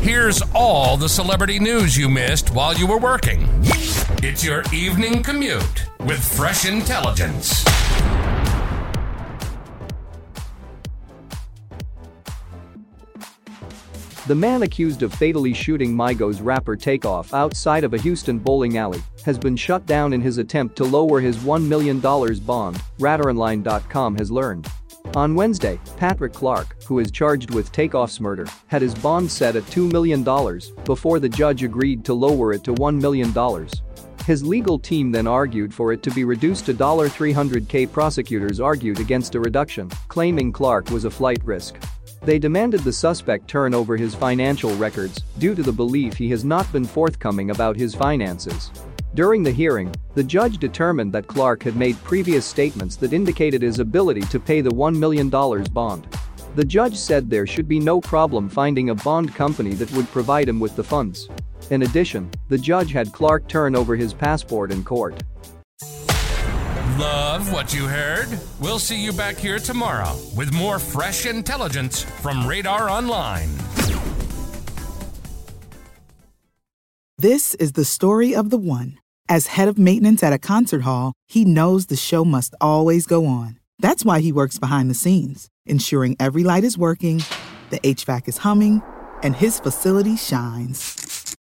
Here's all the celebrity news you missed while you were working. It's your evening commute with fresh intelligence. The man accused of fatally shooting Migos rapper Takeoff outside of a Houston bowling alley has been shut down in his attempt to lower his $1 million bond, RadarOnline.com has learned. On Wednesday, Patrick Clark, who is charged with Takeoff's murder, had his bond set at $2 million before the judge agreed to lower it to $1 million. His legal team then argued for it to be reduced to $300k. Prosecutors argued against a reduction, claiming Clark was a flight risk. They demanded the suspect turn over his financial records due to the belief he has not been forthcoming about his finances. During the hearing, the judge determined that Clark had made previous statements that indicated his ability to pay the $1 million bond. The judge said there should be no problem finding a bond company that would provide him with the funds. In addition, the judge had Clark turn over his passport in court. Love what you heard? We'll see you back here tomorrow with more fresh intelligence from Radar Online. This is the story of the one. As head of maintenance at a concert hall, he knows the show must always go on. That's why he works behind the scenes, ensuring every light is working, the HVAC is humming, and his facility shines.